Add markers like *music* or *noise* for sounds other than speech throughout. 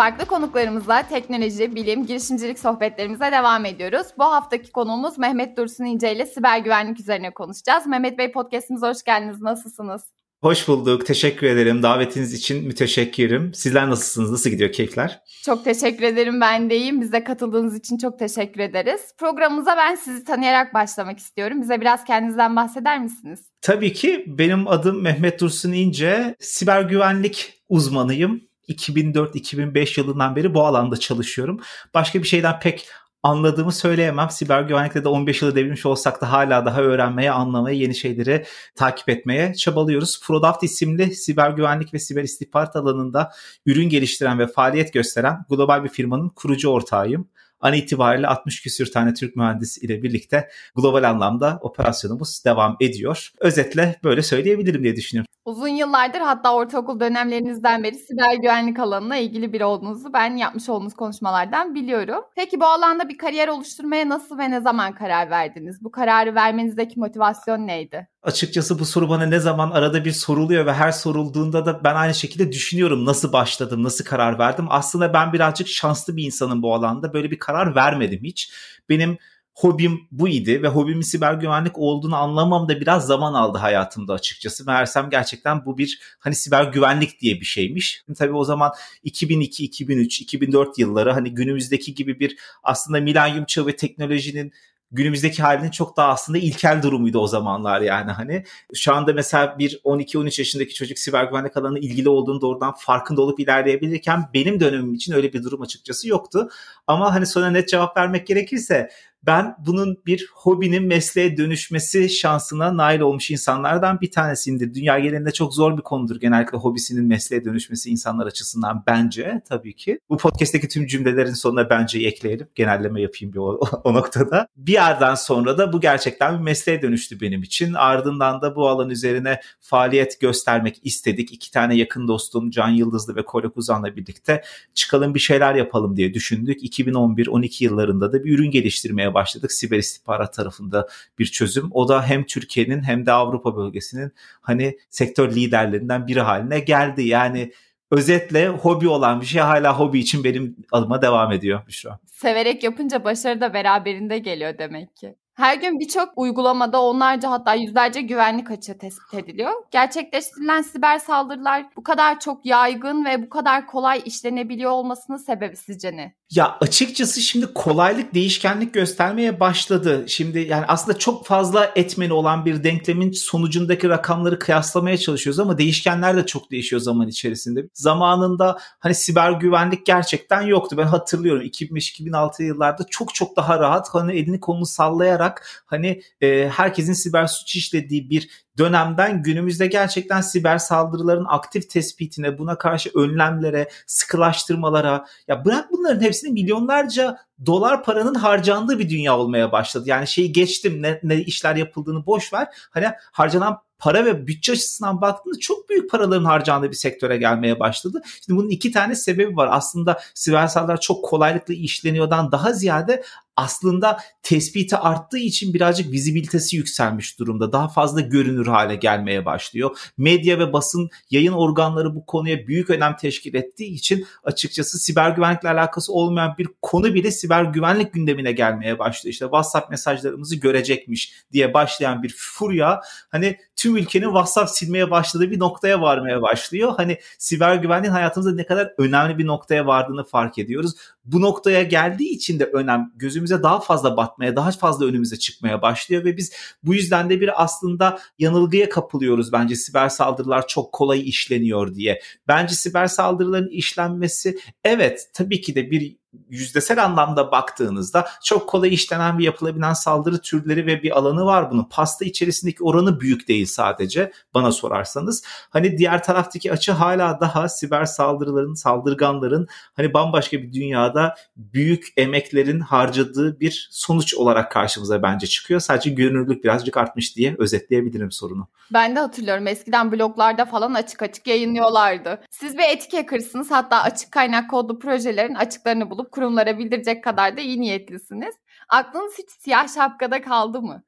Farklı konuklarımızla teknoloji, bilim, girişimcilik sohbetlerimize devam ediyoruz. Bu haftaki konuğumuz Mehmet Dursun İnce ile siber güvenlik üzerine konuşacağız. Mehmet Bey podcastimize hoş geldiniz. Nasılsınız? Hoş bulduk. Teşekkür ederim. Davetiniz için müteşekkirim. Sizler nasılsınız? Nasıl gidiyor keyifler? Çok teşekkür ederim. Ben de iyiyim. Bize katıldığınız için çok teşekkür ederiz. Programımıza ben sizi tanıyarak başlamak istiyorum. Bize biraz kendinizden bahseder misiniz? Tabii ki. Benim adım Mehmet Dursun İnce. Siber güvenlik uzmanıyım. 2004-2005 yılından beri bu alanda çalışıyorum. Başka bir şeyden pek anladığımı söyleyemem. Siber güvenlikte de 15 yılı devirmiş olsak da hala daha öğrenmeye, anlamaya, yeni şeyleri takip etmeye çabalıyoruz. Product isimli siber güvenlik ve siber istihbarat alanında ürün geliştiren ve faaliyet gösteren global bir firmanın kurucu ortağıyım. An itibariyle 60 küsür tane Türk mühendis ile birlikte global anlamda operasyonumuz devam ediyor. Özetle böyle söyleyebilirim diye düşünüyorum. Uzun yıllardır hatta ortaokul dönemlerinizden beri siber güvenlik alanına ilgili biri olduğunuzu ben yapmış olduğunuz konuşmalardan biliyorum. Peki bu alanda bir kariyer oluşturmaya nasıl ve ne zaman karar verdiniz? Bu kararı vermenizdeki motivasyon neydi? Açıkçası bu soru bana ne zaman arada bir soruluyor ve her sorulduğunda da ben aynı şekilde düşünüyorum nasıl başladım, nasıl karar verdim. Aslında ben birazcık şanslı bir insanım bu alanda. Böyle bir karar vermedim hiç. Benim hobim bu idi ve hobimin siber güvenlik olduğunu anlamam da biraz zaman aldı hayatımda açıkçası. Meğersem gerçekten bu bir hani siber güvenlik diye bir şeymiş. Tabii o zaman 2002, 2003, 2004 yılları hani günümüzdeki gibi bir aslında milenyum çağı ve teknolojinin günümüzdeki halinin çok daha aslında ilkel durumuydu o zamanlar yani hani. Şu anda mesela bir 12-13 yaşındaki çocuk siber güvenlik alanına ilgili olduğunu doğrudan farkında olup ilerleyebilirken benim dönemim için öyle bir durum açıkçası yoktu. Ama hani sonra net cevap vermek gerekirse ben bunun bir hobinin mesleğe dönüşmesi şansına nail olmuş insanlardan bir tanesiyimdir. Dünya genelinde çok zor bir konudur genellikle hobisinin mesleğe dönüşmesi insanlar açısından bence tabii ki. Bu podcast'teki tüm cümlelerin sonuna bence ekleyelim. Genelleme yapayım bir o, o noktada. Bir yerden sonra da bu gerçekten bir mesleğe dönüştü benim için. Ardından da bu alan üzerine faaliyet göstermek istedik. İki tane yakın dostum Can Yıldızlı ve Kore Kuzan'la birlikte çıkalım bir şeyler yapalım diye düşündük. 2011-12 yıllarında da bir ürün geliştirmeye başladık. Siber istihbarat tarafında bir çözüm. O da hem Türkiye'nin hem de Avrupa bölgesinin hani sektör liderlerinden biri haline geldi. Yani özetle hobi olan bir şey hala hobi için benim adıma devam ediyor Büşra. Severek yapınca başarı da beraberinde geliyor demek ki. Her gün birçok uygulamada onlarca hatta yüzlerce güvenlik açığı tespit ediliyor. Gerçekleştirilen siber saldırılar bu kadar çok yaygın ve bu kadar kolay işlenebiliyor olmasının sebebi sizce ne? Ya açıkçası şimdi kolaylık değişkenlik göstermeye başladı. Şimdi yani aslında çok fazla etmeni olan bir denklemin sonucundaki rakamları kıyaslamaya çalışıyoruz ama değişkenler de çok değişiyor zaman içerisinde. Zamanında hani siber güvenlik gerçekten yoktu. Ben hatırlıyorum 2005-2006 yıllarda çok çok daha rahat hani elini kolunu sallayarak hani e, herkesin siber suç işlediği bir dönemden günümüzde gerçekten siber saldırıların aktif tespitine, buna karşı önlemlere, sıkılaştırmalara ya bırak bunların hepsini milyonlarca dolar paranın harcandığı bir dünya olmaya başladı. Yani şeyi geçtim ne, ne işler yapıldığını boş ver. Hani harcanan para ve bütçe açısından baktığında çok büyük paraların harcandığı bir sektöre gelmeye başladı. Şimdi bunun iki tane sebebi var. Aslında siber saldırılar çok kolaylıkla işleniyordan daha ziyade aslında tespiti arttığı için birazcık vizibilitesi yükselmiş durumda. Daha fazla görünür hale gelmeye başlıyor. Medya ve basın yayın organları bu konuya büyük önem teşkil ettiği için açıkçası siber güvenlikle alakası olmayan bir konu bile siber güvenlik gündemine gelmeye başlıyor. İşte WhatsApp mesajlarımızı görecekmiş diye başlayan bir furya hani tüm ülkenin WhatsApp silmeye başladığı bir noktaya varmaya başlıyor. Hani siber güvenliğin hayatımızda ne kadar önemli bir noktaya vardığını fark ediyoruz. Bu noktaya geldiği için de önem gözümüze daha fazla batmaya, daha fazla önümüze çıkmaya başlıyor ve biz bu yüzden de bir aslında yanılgıya kapılıyoruz bence siber saldırılar çok kolay işleniyor diye. Bence siber saldırıların işlenmesi evet tabii ki de bir yüzdesel anlamda baktığınızda çok kolay işlenen ve yapılabilen saldırı türleri ve bir alanı var bunun. Pasta içerisindeki oranı büyük değil sadece bana sorarsanız. Hani diğer taraftaki açı hala daha siber saldırıların, saldırganların hani bambaşka bir dünyada büyük emeklerin harcadığı bir sonuç olarak karşımıza bence çıkıyor. Sadece görünürlük birazcık artmış diye özetleyebilirim sorunu. Ben de hatırlıyorum eskiden bloglarda falan açık açık yayınlıyorlardı. Siz bir etik hackersınız hatta açık kaynak kodlu projelerin açıklarını bulup bulup kurumlara bildirecek kadar da iyi niyetlisiniz. Aklınız hiç siyah şapkada kaldı mı?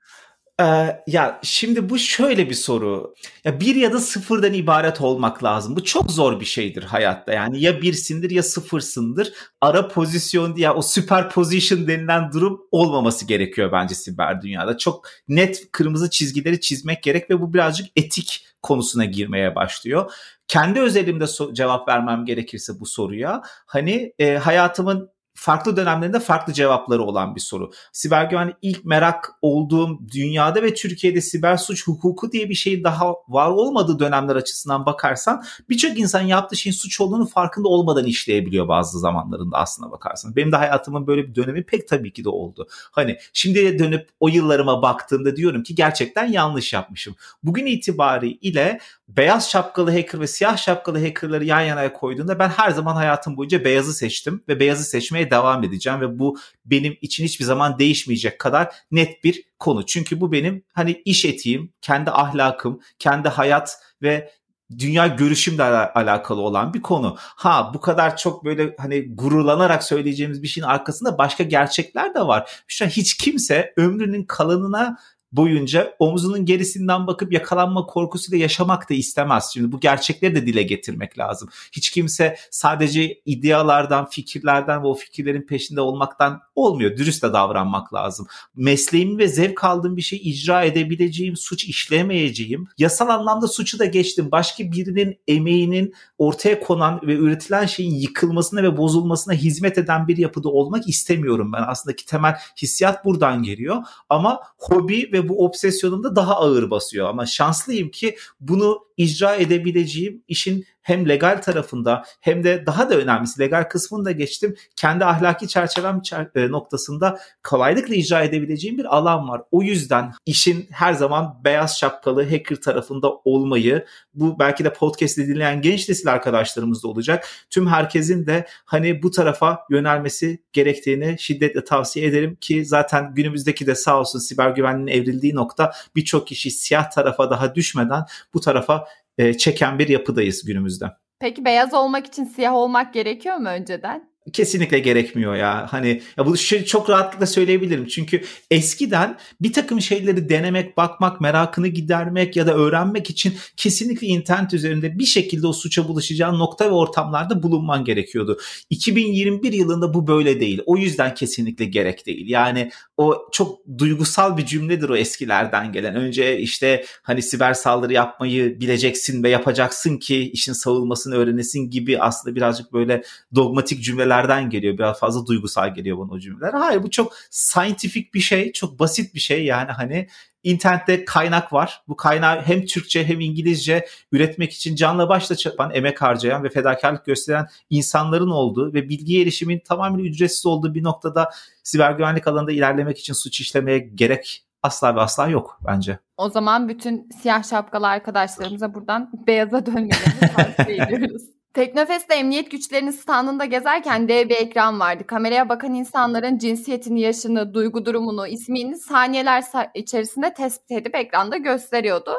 Ee, ya şimdi bu şöyle bir soru. Ya bir ya da sıfırdan ibaret olmak lazım. Bu çok zor bir şeydir hayatta. Yani ya birsindir ya sıfırsındır. Ara pozisyon diye o süper position denilen durum olmaması gerekiyor bence siber dünyada. Çok net kırmızı çizgileri çizmek gerek ve bu birazcık etik konusuna girmeye başlıyor. Kendi özelimde so- cevap vermem gerekirse bu soruya hani e, hayatımın farklı dönemlerinde farklı cevapları olan bir soru. Siber güvenlik ilk merak olduğum dünyada ve Türkiye'de siber suç hukuku diye bir şey daha var olmadığı dönemler açısından bakarsan birçok insan yaptığı şeyin suç olduğunu farkında olmadan işleyebiliyor bazı zamanlarında aslına bakarsan. Benim de hayatımın böyle bir dönemi pek tabii ki de oldu. Hani şimdi dönüp o yıllarıma baktığımda diyorum ki gerçekten yanlış yapmışım. Bugün itibariyle beyaz şapkalı hacker ve siyah şapkalı hackerları yan yana koyduğunda ben her zaman hayatım boyunca beyazı seçtim ve beyazı seçmeye devam edeceğim ve bu benim için hiçbir zaman değişmeyecek kadar net bir konu. Çünkü bu benim hani iş etiğim, kendi ahlakım, kendi hayat ve dünya görüşümle alakalı olan bir konu. Ha bu kadar çok böyle hani gururlanarak söyleyeceğimiz bir şeyin arkasında başka gerçekler de var. Şu an hiç kimse ömrünün kalanına boyunca omzunun gerisinden bakıp yakalanma korkusuyla yaşamak da istemez. Şimdi bu gerçekleri de dile getirmek lazım. Hiç kimse sadece idealardan, fikirlerden ve o fikirlerin peşinde olmaktan olmuyor. Dürüst de davranmak lazım. Mesleğimi ve zevk aldığım bir şey icra edebileceğim, suç işlemeyeceğim. Yasal anlamda suçu da geçtim. Başka birinin emeğinin ortaya konan ve üretilen şeyin yıkılmasına ve bozulmasına hizmet eden bir yapıda olmak istemiyorum ben. Aslında ki temel hissiyat buradan geliyor. Ama hobi ve bu obsesyonumda daha ağır basıyor. Ama şanslıyım ki bunu icra edebileceğim işin hem legal tarafında hem de daha da önemlisi legal kısmını da geçtim. Kendi ahlaki çerçevem e, noktasında kolaylıkla icra edebileceğim bir alan var. O yüzden işin her zaman beyaz şapkalı hacker tarafında olmayı bu belki de podcast'i dinleyen genç nesil arkadaşlarımız da olacak. Tüm herkesin de hani bu tarafa yönelmesi gerektiğini şiddetle tavsiye ederim ki zaten günümüzdeki de sağ olsun siber güvenliğin evrildiği nokta birçok kişi siyah tarafa daha düşmeden bu tarafa e, çeken bir yapıdayız günümüzde. Peki beyaz olmak için siyah olmak gerekiyor mu önceden? Kesinlikle gerekmiyor ya. Hani ya bu şey çok rahatlıkla söyleyebilirim. Çünkü eskiden bir takım şeyleri denemek, bakmak, merakını gidermek ya da öğrenmek için kesinlikle internet üzerinde bir şekilde o suça bulaşacağın nokta ve ortamlarda bulunman gerekiyordu. 2021 yılında bu böyle değil. O yüzden kesinlikle gerek değil. Yani o çok duygusal bir cümledir o eskilerden gelen. Önce işte hani siber saldırı yapmayı bileceksin ve yapacaksın ki işin savunmasını öğrenesin gibi aslında birazcık böyle dogmatik cümleler cümlelerden geliyor. Biraz fazla duygusal geliyor bana o cümleler. Hayır bu çok scientific bir şey. Çok basit bir şey yani hani internette kaynak var. Bu kaynağı hem Türkçe hem İngilizce üretmek için canla başla çapan, emek harcayan ve fedakarlık gösteren insanların olduğu ve bilgi erişimin tamamen ücretsiz olduğu bir noktada siber güvenlik alanında ilerlemek için suç işlemeye gerek asla ve asla yok bence. O zaman bütün siyah şapkalı arkadaşlarımıza buradan beyaza dönmelerini tavsiye *laughs* ediyoruz. Teknofest'te emniyet güçlerinin standında gezerken dev bir ekran vardı. Kameraya bakan insanların cinsiyetini, yaşını, duygu durumunu, ismini saniyeler içerisinde tespit edip ekranda gösteriyordu.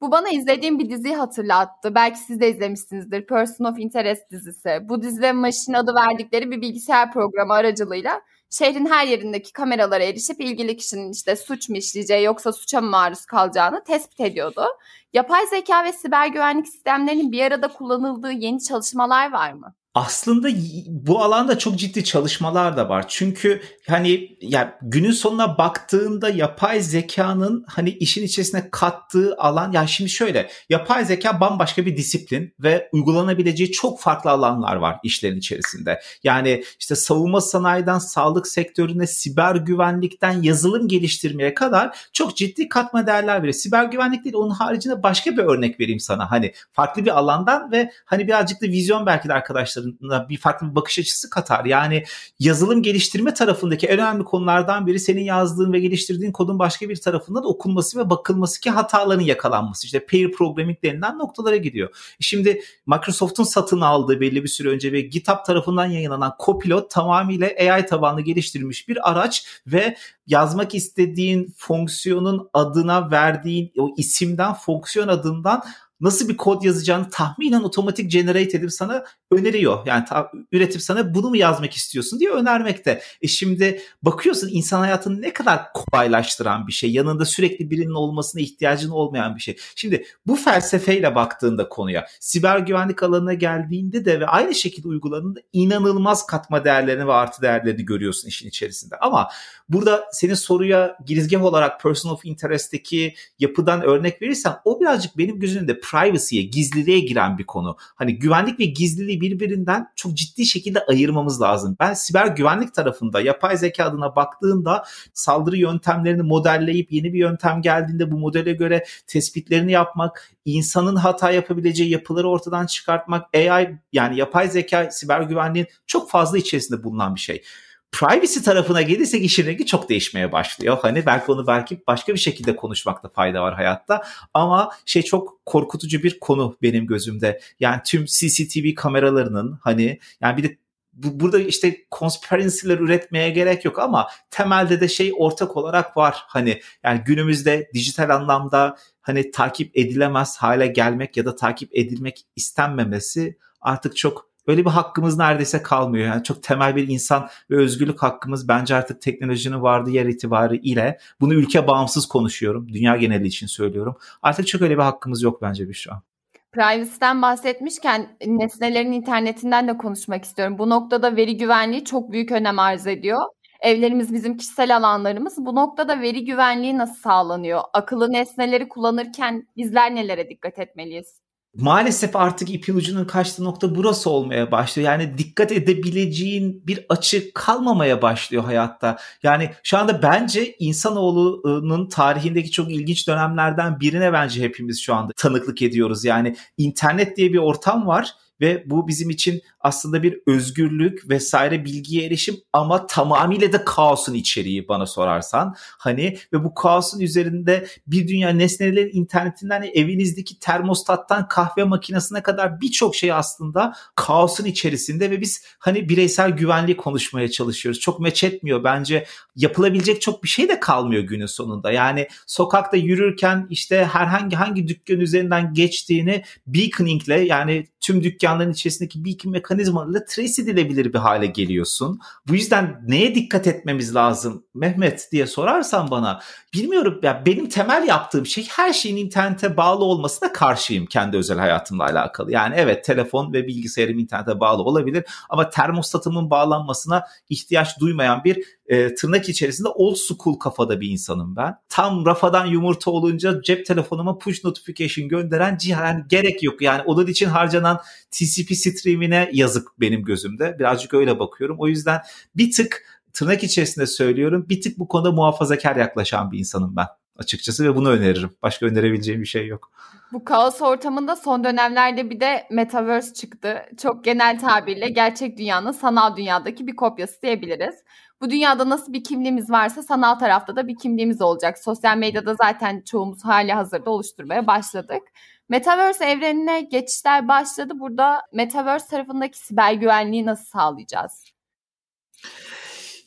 Bu bana izlediğim bir diziyi hatırlattı. Belki siz de izlemişsinizdir. Person of Interest dizisi. Bu dizide Machine adı verdikleri bir bilgisayar programı aracılığıyla şehrin her yerindeki kameralara erişip ilgili kişinin işte suç mu işleyeceği yoksa suça mı maruz kalacağını tespit ediyordu. Yapay zeka ve siber güvenlik sistemlerinin bir arada kullanıldığı yeni çalışmalar var mı? Aslında bu alanda çok ciddi çalışmalar da var. Çünkü hani ya günün sonuna baktığında yapay zekanın hani işin içerisine kattığı alan ya şimdi şöyle yapay zeka bambaşka bir disiplin ve uygulanabileceği çok farklı alanlar var işlerin içerisinde. Yani işte savunma sanayiden sağlık sektörüne, siber güvenlikten yazılım geliştirmeye kadar çok ciddi katma değerler veriyor. Siber güvenlik değil onun haricinde başka bir örnek vereyim sana. Hani farklı bir alandan ve hani birazcık da vizyon belki de arkadaşlar arkadaşlarına bir farklı bir bakış açısı katar. Yani yazılım geliştirme tarafındaki önemli konulardan biri senin yazdığın ve geliştirdiğin kodun başka bir tarafında da okunması ve bakılması ki hataların yakalanması. İşte pair programming denilen noktalara gidiyor. Şimdi Microsoft'un satın aldığı belli bir süre önce ve GitHub tarafından yayınlanan Copilot tamamıyla AI tabanlı geliştirilmiş bir araç ve yazmak istediğin fonksiyonun adına verdiğin o isimden fonksiyon adından nasıl bir kod yazacağını tahminen otomatik generate edip sana öneriyor. Yani ta, üretip sana bunu mu yazmak istiyorsun diye önermekte. E şimdi bakıyorsun insan hayatını ne kadar kolaylaştıran bir şey. Yanında sürekli birinin olmasına ihtiyacın olmayan bir şey. Şimdi bu felsefeyle baktığında konuya siber güvenlik alanına geldiğinde de ve aynı şekilde uyguladığında inanılmaz katma değerlerini ve artı değerlerini görüyorsun işin içerisinde. Ama burada senin soruya girizgah olarak person of interest'teki yapıdan örnek verirsen o birazcık benim gözümde privacy'ye, gizliliğe giren bir konu. Hani güvenlik ve gizliliği birbirinden çok ciddi şekilde ayırmamız lazım. Ben siber güvenlik tarafında yapay zeka adına baktığımda saldırı yöntemlerini modelleyip yeni bir yöntem geldiğinde bu modele göre tespitlerini yapmak, insanın hata yapabileceği yapıları ortadan çıkartmak, AI yani yapay zeka siber güvenliğin çok fazla içerisinde bulunan bir şey privacy tarafına gelirsek işin rengi çok değişmeye başlıyor. Hani belki onu belki başka bir şekilde konuşmakta fayda var hayatta. Ama şey çok korkutucu bir konu benim gözümde. Yani tüm CCTV kameralarının hani yani bir de bu, burada işte conspiracy'ler üretmeye gerek yok ama temelde de şey ortak olarak var. Hani yani günümüzde dijital anlamda hani takip edilemez hale gelmek ya da takip edilmek istenmemesi artık çok Böyle bir hakkımız neredeyse kalmıyor. Yani çok temel bir insan ve özgürlük hakkımız bence artık teknolojinin vardığı yer itibarı ile bunu ülke bağımsız konuşuyorum. Dünya geneli için söylüyorum. Artık çok öyle bir hakkımız yok bence bir şu an. Privacy'den bahsetmişken nesnelerin internetinden de konuşmak istiyorum. Bu noktada veri güvenliği çok büyük önem arz ediyor. Evlerimiz bizim kişisel alanlarımız. Bu noktada veri güvenliği nasıl sağlanıyor? Akıllı nesneleri kullanırken bizler nelere dikkat etmeliyiz? Maalesef artık ipin ucunun kaçtığı nokta burası olmaya başlıyor. Yani dikkat edebileceğin bir açı kalmamaya başlıyor hayatta. Yani şu anda bence insanoğlunun tarihindeki çok ilginç dönemlerden birine bence hepimiz şu anda tanıklık ediyoruz. Yani internet diye bir ortam var ve bu bizim için aslında bir özgürlük vesaire bilgiye erişim ama tamamıyla da kaosun içeriği bana sorarsan. Hani ve bu kaosun üzerinde bir dünya nesnelerin internetinden evinizdeki termostattan kahve makinesine kadar birçok şey aslında kaosun içerisinde ve biz hani bireysel güvenliği konuşmaya çalışıyoruz. Çok meç etmiyor bence. Yapılabilecek çok bir şey de kalmıyor günün sonunda. Yani sokakta yürürken işte herhangi hangi dükkan üzerinden geçtiğini beaconingle yani tüm dükkanların içerisindeki beacon mekanizmalarıyla trace edilebilir bir hale geliyorsun. Bu yüzden neye dikkat etmemiz lazım Mehmet diye sorarsan bana bilmiyorum ya benim temel yaptığım şey her şeyin internete bağlı olmasına karşıyım kendi özel hayatımla alakalı. Yani evet telefon ve bilgisayarım internete bağlı olabilir ama termostatımın bağlanmasına ihtiyaç duymayan bir e, tırnak içerisinde old school kafada bir insanım ben. Tam rafadan yumurta olunca cep telefonuma push notification gönderen cihan yani gerek yok. Yani onun için harcanan TCP streamine yazık benim gözümde. Birazcık öyle bakıyorum. O yüzden bir tık tırnak içerisinde söylüyorum bir tık bu konuda muhafazakar yaklaşan bir insanım ben açıkçası ve bunu öneririm. Başka önerebileceğim bir şey yok. Bu kaos ortamında son dönemlerde bir de metaverse çıktı. Çok genel tabirle gerçek dünyanın sanal dünyadaki bir kopyası diyebiliriz. Bu dünyada nasıl bir kimliğimiz varsa sanal tarafta da bir kimliğimiz olacak. Sosyal medyada zaten çoğumuz hali hazırda oluşturmaya başladık. Metaverse evrenine geçişler başladı. Burada Metaverse tarafındaki siber güvenliği nasıl sağlayacağız?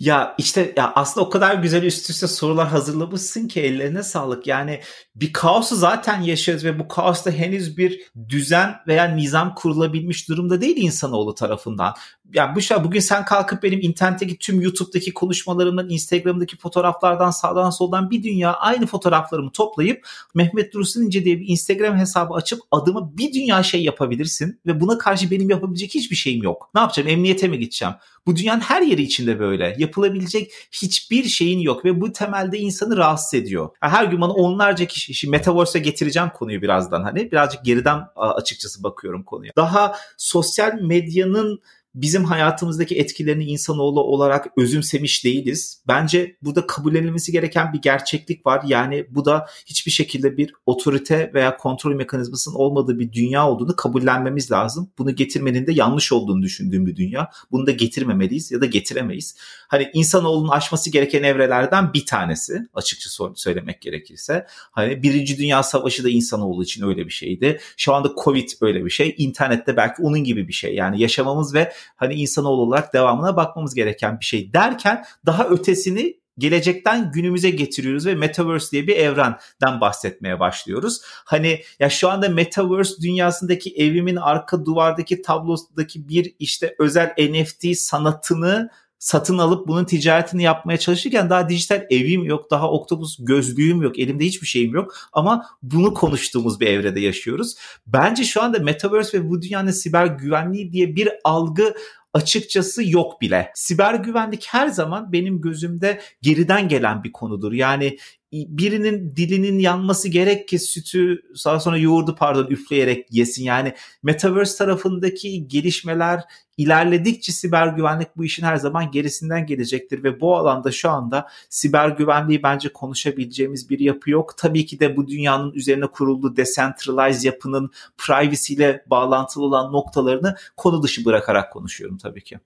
Ya işte ya aslında o kadar güzel üst üste sorular hazırlamışsın ki ellerine sağlık. Yani bir kaosu zaten yaşıyoruz ve bu kaosta henüz bir düzen veya nizam kurulabilmiş durumda değil insanoğlu tarafından. Yani bu şey bugün sen kalkıp benim internetteki tüm YouTube'daki konuşmalarımdan, Instagram'daki fotoğraflardan sağdan soldan bir dünya aynı fotoğraflarımı toplayıp Mehmet Dursun İnce diye bir Instagram hesabı açıp adıma bir dünya şey yapabilirsin ve buna karşı benim yapabilecek hiçbir şeyim yok. Ne yapacağım? Emniyete mi gideceğim? Bu dünyanın her yeri içinde böyle. Yapılabilecek hiçbir şeyin yok ve bu temelde insanı rahatsız ediyor. Her gün bana onlarca kişi, şimdi Metaverse'e getireceğim konuyu birazdan hani. Birazcık geriden açıkçası bakıyorum konuya. Daha sosyal medyanın bizim hayatımızdaki etkilerini insanoğlu olarak özümsemiş değiliz. Bence burada kabullenilmesi gereken bir gerçeklik var. Yani bu da hiçbir şekilde bir otorite veya kontrol mekanizmasının olmadığı bir dünya olduğunu kabullenmemiz lazım. Bunu getirmenin de yanlış olduğunu düşündüğüm bir dünya. Bunu da getirmemeliyiz ya da getiremeyiz. Hani insanoğlunun aşması gereken evrelerden bir tanesi açıkça söylemek gerekirse. Hani Birinci Dünya Savaşı da insanoğlu için öyle bir şeydi. Şu anda Covid öyle bir şey. İnternette belki onun gibi bir şey. Yani yaşamamız ve hani insanoğlu olarak devamına bakmamız gereken bir şey derken daha ötesini gelecekten günümüze getiriyoruz ve metaverse diye bir evrenden bahsetmeye başlıyoruz. Hani ya şu anda metaverse dünyasındaki evimin arka duvardaki tablosundaki bir işte özel NFT sanatını satın alıp bunun ticaretini yapmaya çalışırken daha dijital evim yok, daha Octopus gözlüğüm yok, elimde hiçbir şeyim yok ama bunu konuştuğumuz bir evrede yaşıyoruz. Bence şu anda Metaverse ve bu dünyanın siber güvenliği diye bir algı açıkçası yok bile. Siber güvenlik her zaman benim gözümde geriden gelen bir konudur. Yani birinin dilinin yanması gerek ki sütü daha sonra yoğurdu pardon üfleyerek yesin. Yani Metaverse tarafındaki gelişmeler ilerledikçe siber güvenlik bu işin her zaman gerisinden gelecektir ve bu alanda şu anda siber güvenliği bence konuşabileceğimiz bir yapı yok. Tabii ki de bu dünyanın üzerine kurulduğu decentralized yapının privacy ile bağlantılı olan noktalarını konu dışı bırakarak konuşuyorum tabii ki.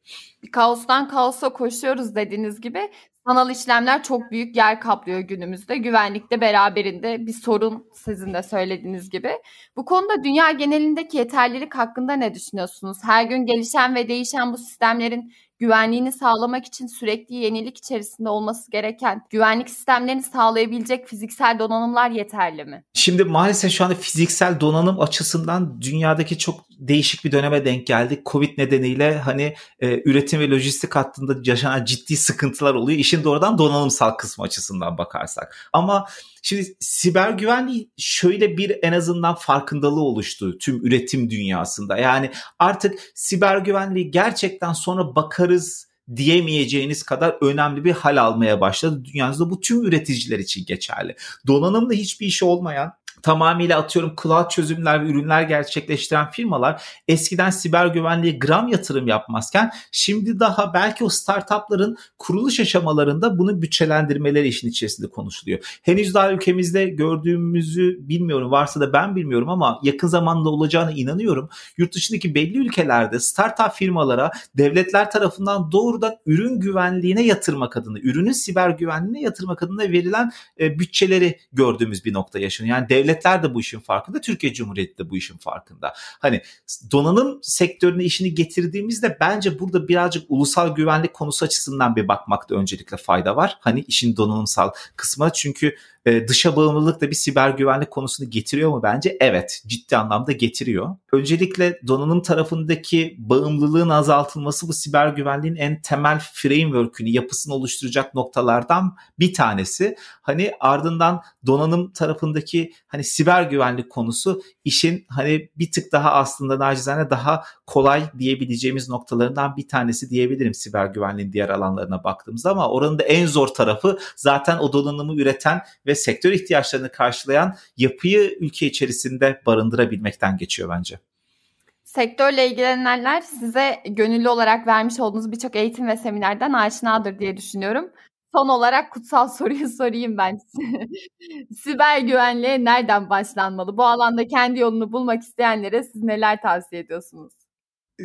Kaostan kaosa koşuyoruz dediğiniz gibi Sanal işlemler çok büyük yer kaplıyor günümüzde. Güvenlikte beraberinde bir sorun sizin de söylediğiniz gibi. Bu konuda dünya genelindeki yeterlilik hakkında ne düşünüyorsunuz? Her gün gelişen ve değişen bu sistemlerin güvenliğini sağlamak için sürekli yenilik içerisinde olması gereken güvenlik sistemlerini sağlayabilecek fiziksel donanımlar yeterli mi? Şimdi maalesef şu anda fiziksel donanım açısından dünyadaki çok değişik bir döneme denk geldik. Covid nedeniyle hani e, üretim ve lojistik hattında yaşanan ciddi sıkıntılar oluyor. İşin doğrudan donanımsal kısmı açısından bakarsak. Ama Şimdi siber güvenliği şöyle bir en azından farkındalığı oluştu tüm üretim dünyasında. Yani artık siber güvenliği gerçekten sonra bakarız diyemeyeceğiniz kadar önemli bir hal almaya başladı. Dünyada bu tüm üreticiler için geçerli. Donanımda hiçbir işi olmayan tamamıyla atıyorum cloud çözümler ve ürünler gerçekleştiren firmalar eskiden siber güvenliğe gram yatırım yapmazken şimdi daha belki o startupların kuruluş aşamalarında bunu bütçelendirmeleri işin içerisinde konuşuluyor. Henüz daha ülkemizde gördüğümüzü bilmiyorum varsa da ben bilmiyorum ama yakın zamanda olacağına inanıyorum. Yurt dışındaki belli ülkelerde startup firmalara devletler tarafından doğrudan ürün güvenliğine yatırmak adına, ürünün siber güvenliğine yatırmak adına verilen e, bütçeleri gördüğümüz bir nokta yaşanıyor. Yani devlet devletler de bu işin farkında. Türkiye Cumhuriyeti de bu işin farkında. Hani donanım sektörüne işini getirdiğimizde bence burada birazcık ulusal güvenlik konusu açısından bir bakmakta öncelikle fayda var. Hani işin donanımsal kısmına çünkü e, dışa bağımlılık da bir siber güvenlik konusunu getiriyor mu bence? Evet ciddi anlamda getiriyor. Öncelikle donanım tarafındaki bağımlılığın azaltılması bu siber güvenliğin en temel framework'ünü yapısını oluşturacak noktalardan bir tanesi. Hani ardından donanım tarafındaki hani siber güvenlik konusu işin hani bir tık daha aslında nacizane daha kolay diyebileceğimiz noktalarından bir tanesi diyebilirim siber güvenliğin diğer alanlarına baktığımızda ama oranın da en zor tarafı zaten o donanımı üreten ve sektör ihtiyaçlarını karşılayan yapıyı ülke içerisinde barındırabilmekten geçiyor bence. Sektörle ilgilenenler size gönüllü olarak vermiş olduğunuz birçok eğitim ve seminerden aşinadır diye düşünüyorum. Son olarak kutsal soruyu *laughs* sorayım ben. *laughs* Siber güvenliğe nereden başlanmalı? Bu alanda kendi yolunu bulmak isteyenlere siz neler tavsiye ediyorsunuz?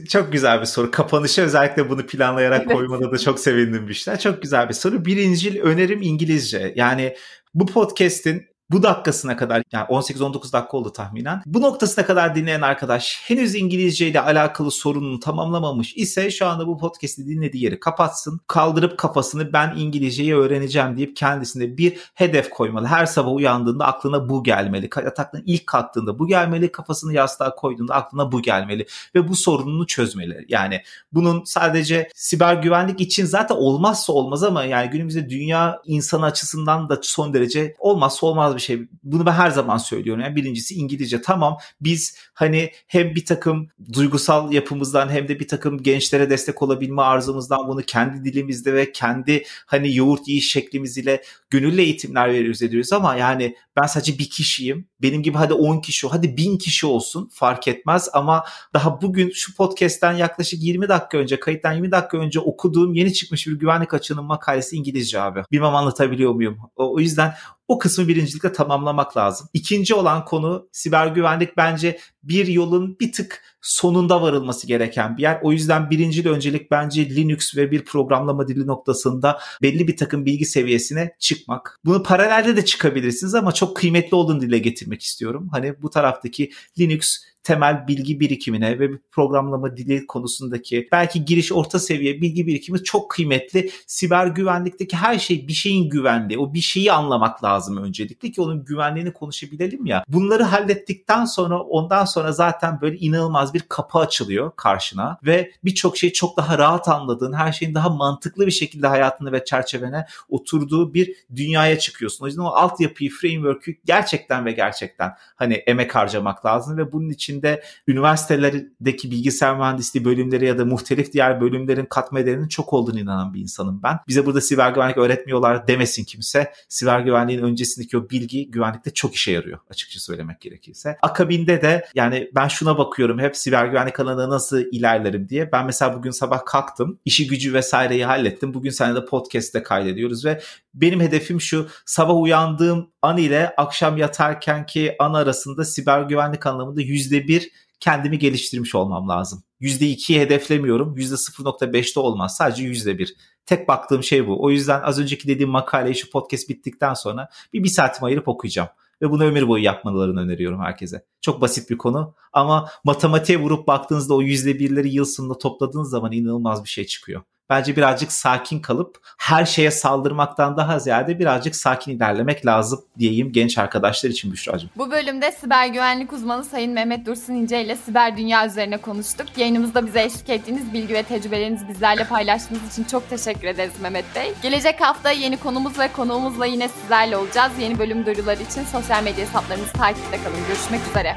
Çok güzel bir soru. Kapanışa özellikle bunu planlayarak *laughs* evet. koymada da çok sevindim bir şeyler. Çok güzel bir soru. Birincil önerim İngilizce. Yani bu podcast'in bu dakikasına kadar yani 18-19 dakika oldu tahminen. Bu noktasına kadar dinleyen arkadaş henüz İngilizce ile alakalı sorununu tamamlamamış ise şu anda bu podcast'i dinlediği yeri kapatsın. Kaldırıp kafasını ben İngilizceyi öğreneceğim deyip kendisine bir hedef koymalı. Her sabah uyandığında aklına bu gelmeli. Yataktan ilk kalktığında bu gelmeli. Kafasını yastığa koyduğunda aklına bu gelmeli. Ve bu sorununu çözmeli. Yani bunun sadece siber güvenlik için zaten olmazsa olmaz ama yani günümüzde dünya insan açısından da son derece olmazsa olmaz bir şey. Bunu ben her zaman söylüyorum. Yani birincisi İngilizce. Tamam biz hani hem bir takım duygusal yapımızdan hem de bir takım gençlere destek olabilme arzumuzdan bunu kendi dilimizde ve kendi hani yoğurt yiyiş şeklimiz ile gönüllü eğitimler veriyoruz ediyoruz ama yani ben sadece bir kişiyim. Benim gibi hadi 10 kişi, hadi 1000 kişi olsun fark etmez ama daha bugün şu podcast'ten yaklaşık 20 dakika önce, kayıttan 20 dakika önce okuduğum yeni çıkmış bir güvenlik açığının makalesi İngilizce abi. Bilmem anlatabiliyor muyum? O, o yüzden o kısmı birincilikle tamamlamak lazım. İkinci olan konu siber güvenlik bence bir yolun bir tık sonunda varılması gereken bir yer. O yüzden birinci öncelik bence Linux ve bir programlama dili noktasında belli bir takım bilgi seviyesine çıkmak. Bunu paralelde de çıkabilirsiniz ama çok kıymetli olduğunu dile getirmek istiyorum. Hani bu taraftaki Linux temel bilgi birikimine ve programlama dili konusundaki belki giriş orta seviye bilgi birikimi çok kıymetli. Siber güvenlikteki her şey bir şeyin güvenliği. O bir şeyi anlamak lazım öncelikle ki onun güvenliğini konuşabilelim ya. Bunları hallettikten sonra ondan sonra zaten böyle inanılmaz bir kapı açılıyor karşına ve birçok şey çok daha rahat anladığın, her şeyin daha mantıklı bir şekilde hayatını ve çerçevene oturduğu bir dünyaya çıkıyorsun. O yüzden o altyapıyı, framework'ü gerçekten ve gerçekten hani emek harcamak lazım ve bunun için içinde üniversitelerdeki bilgisayar mühendisliği bölümleri ya da muhtelif diğer bölümlerin katma değerinin çok olduğunu inanan bir insanım ben. Bize burada siber güvenlik öğretmiyorlar demesin kimse. Siber güvenliğin öncesindeki o bilgi güvenlikte çok işe yarıyor açıkça söylemek gerekirse. Akabinde de yani ben şuna bakıyorum hep siber güvenlik alanında nasıl ilerlerim diye. Ben mesela bugün sabah kalktım. işi gücü vesaireyi hallettim. Bugün seninle de podcast'te kaydediyoruz ve benim hedefim şu sabah uyandığım an ile akşam yatarken ki an arasında siber güvenlik anlamında yüzde bir kendimi geliştirmiş olmam lazım. Yüzde ikiyi hedeflemiyorum. Yüzde 0.5'te olmaz. Sadece yüzde bir. Tek baktığım şey bu. O yüzden az önceki dediğim makaleyi şu podcast bittikten sonra bir bir saatimi ayırıp okuyacağım. Ve bunu ömür boyu yapmalarını öneriyorum herkese. Çok basit bir konu ama matematiğe vurup baktığınızda o yüzde birleri yıl sonunda topladığınız zaman inanılmaz bir şey çıkıyor bence birazcık sakin kalıp her şeye saldırmaktan daha ziyade birazcık sakin ilerlemek lazım diyeyim genç arkadaşlar için Büşra'cığım. Bu bölümde siber güvenlik uzmanı Sayın Mehmet Dursun İnce ile siber dünya üzerine konuştuk. Yayınımızda bize eşlik ettiğiniz bilgi ve tecrübelerinizi bizlerle paylaştığınız için çok teşekkür ederiz Mehmet Bey. Gelecek hafta yeni konumuz ve konuğumuzla yine sizlerle olacağız. Yeni bölüm duyuruları için sosyal medya hesaplarımızı takipte kalın. Görüşmek üzere.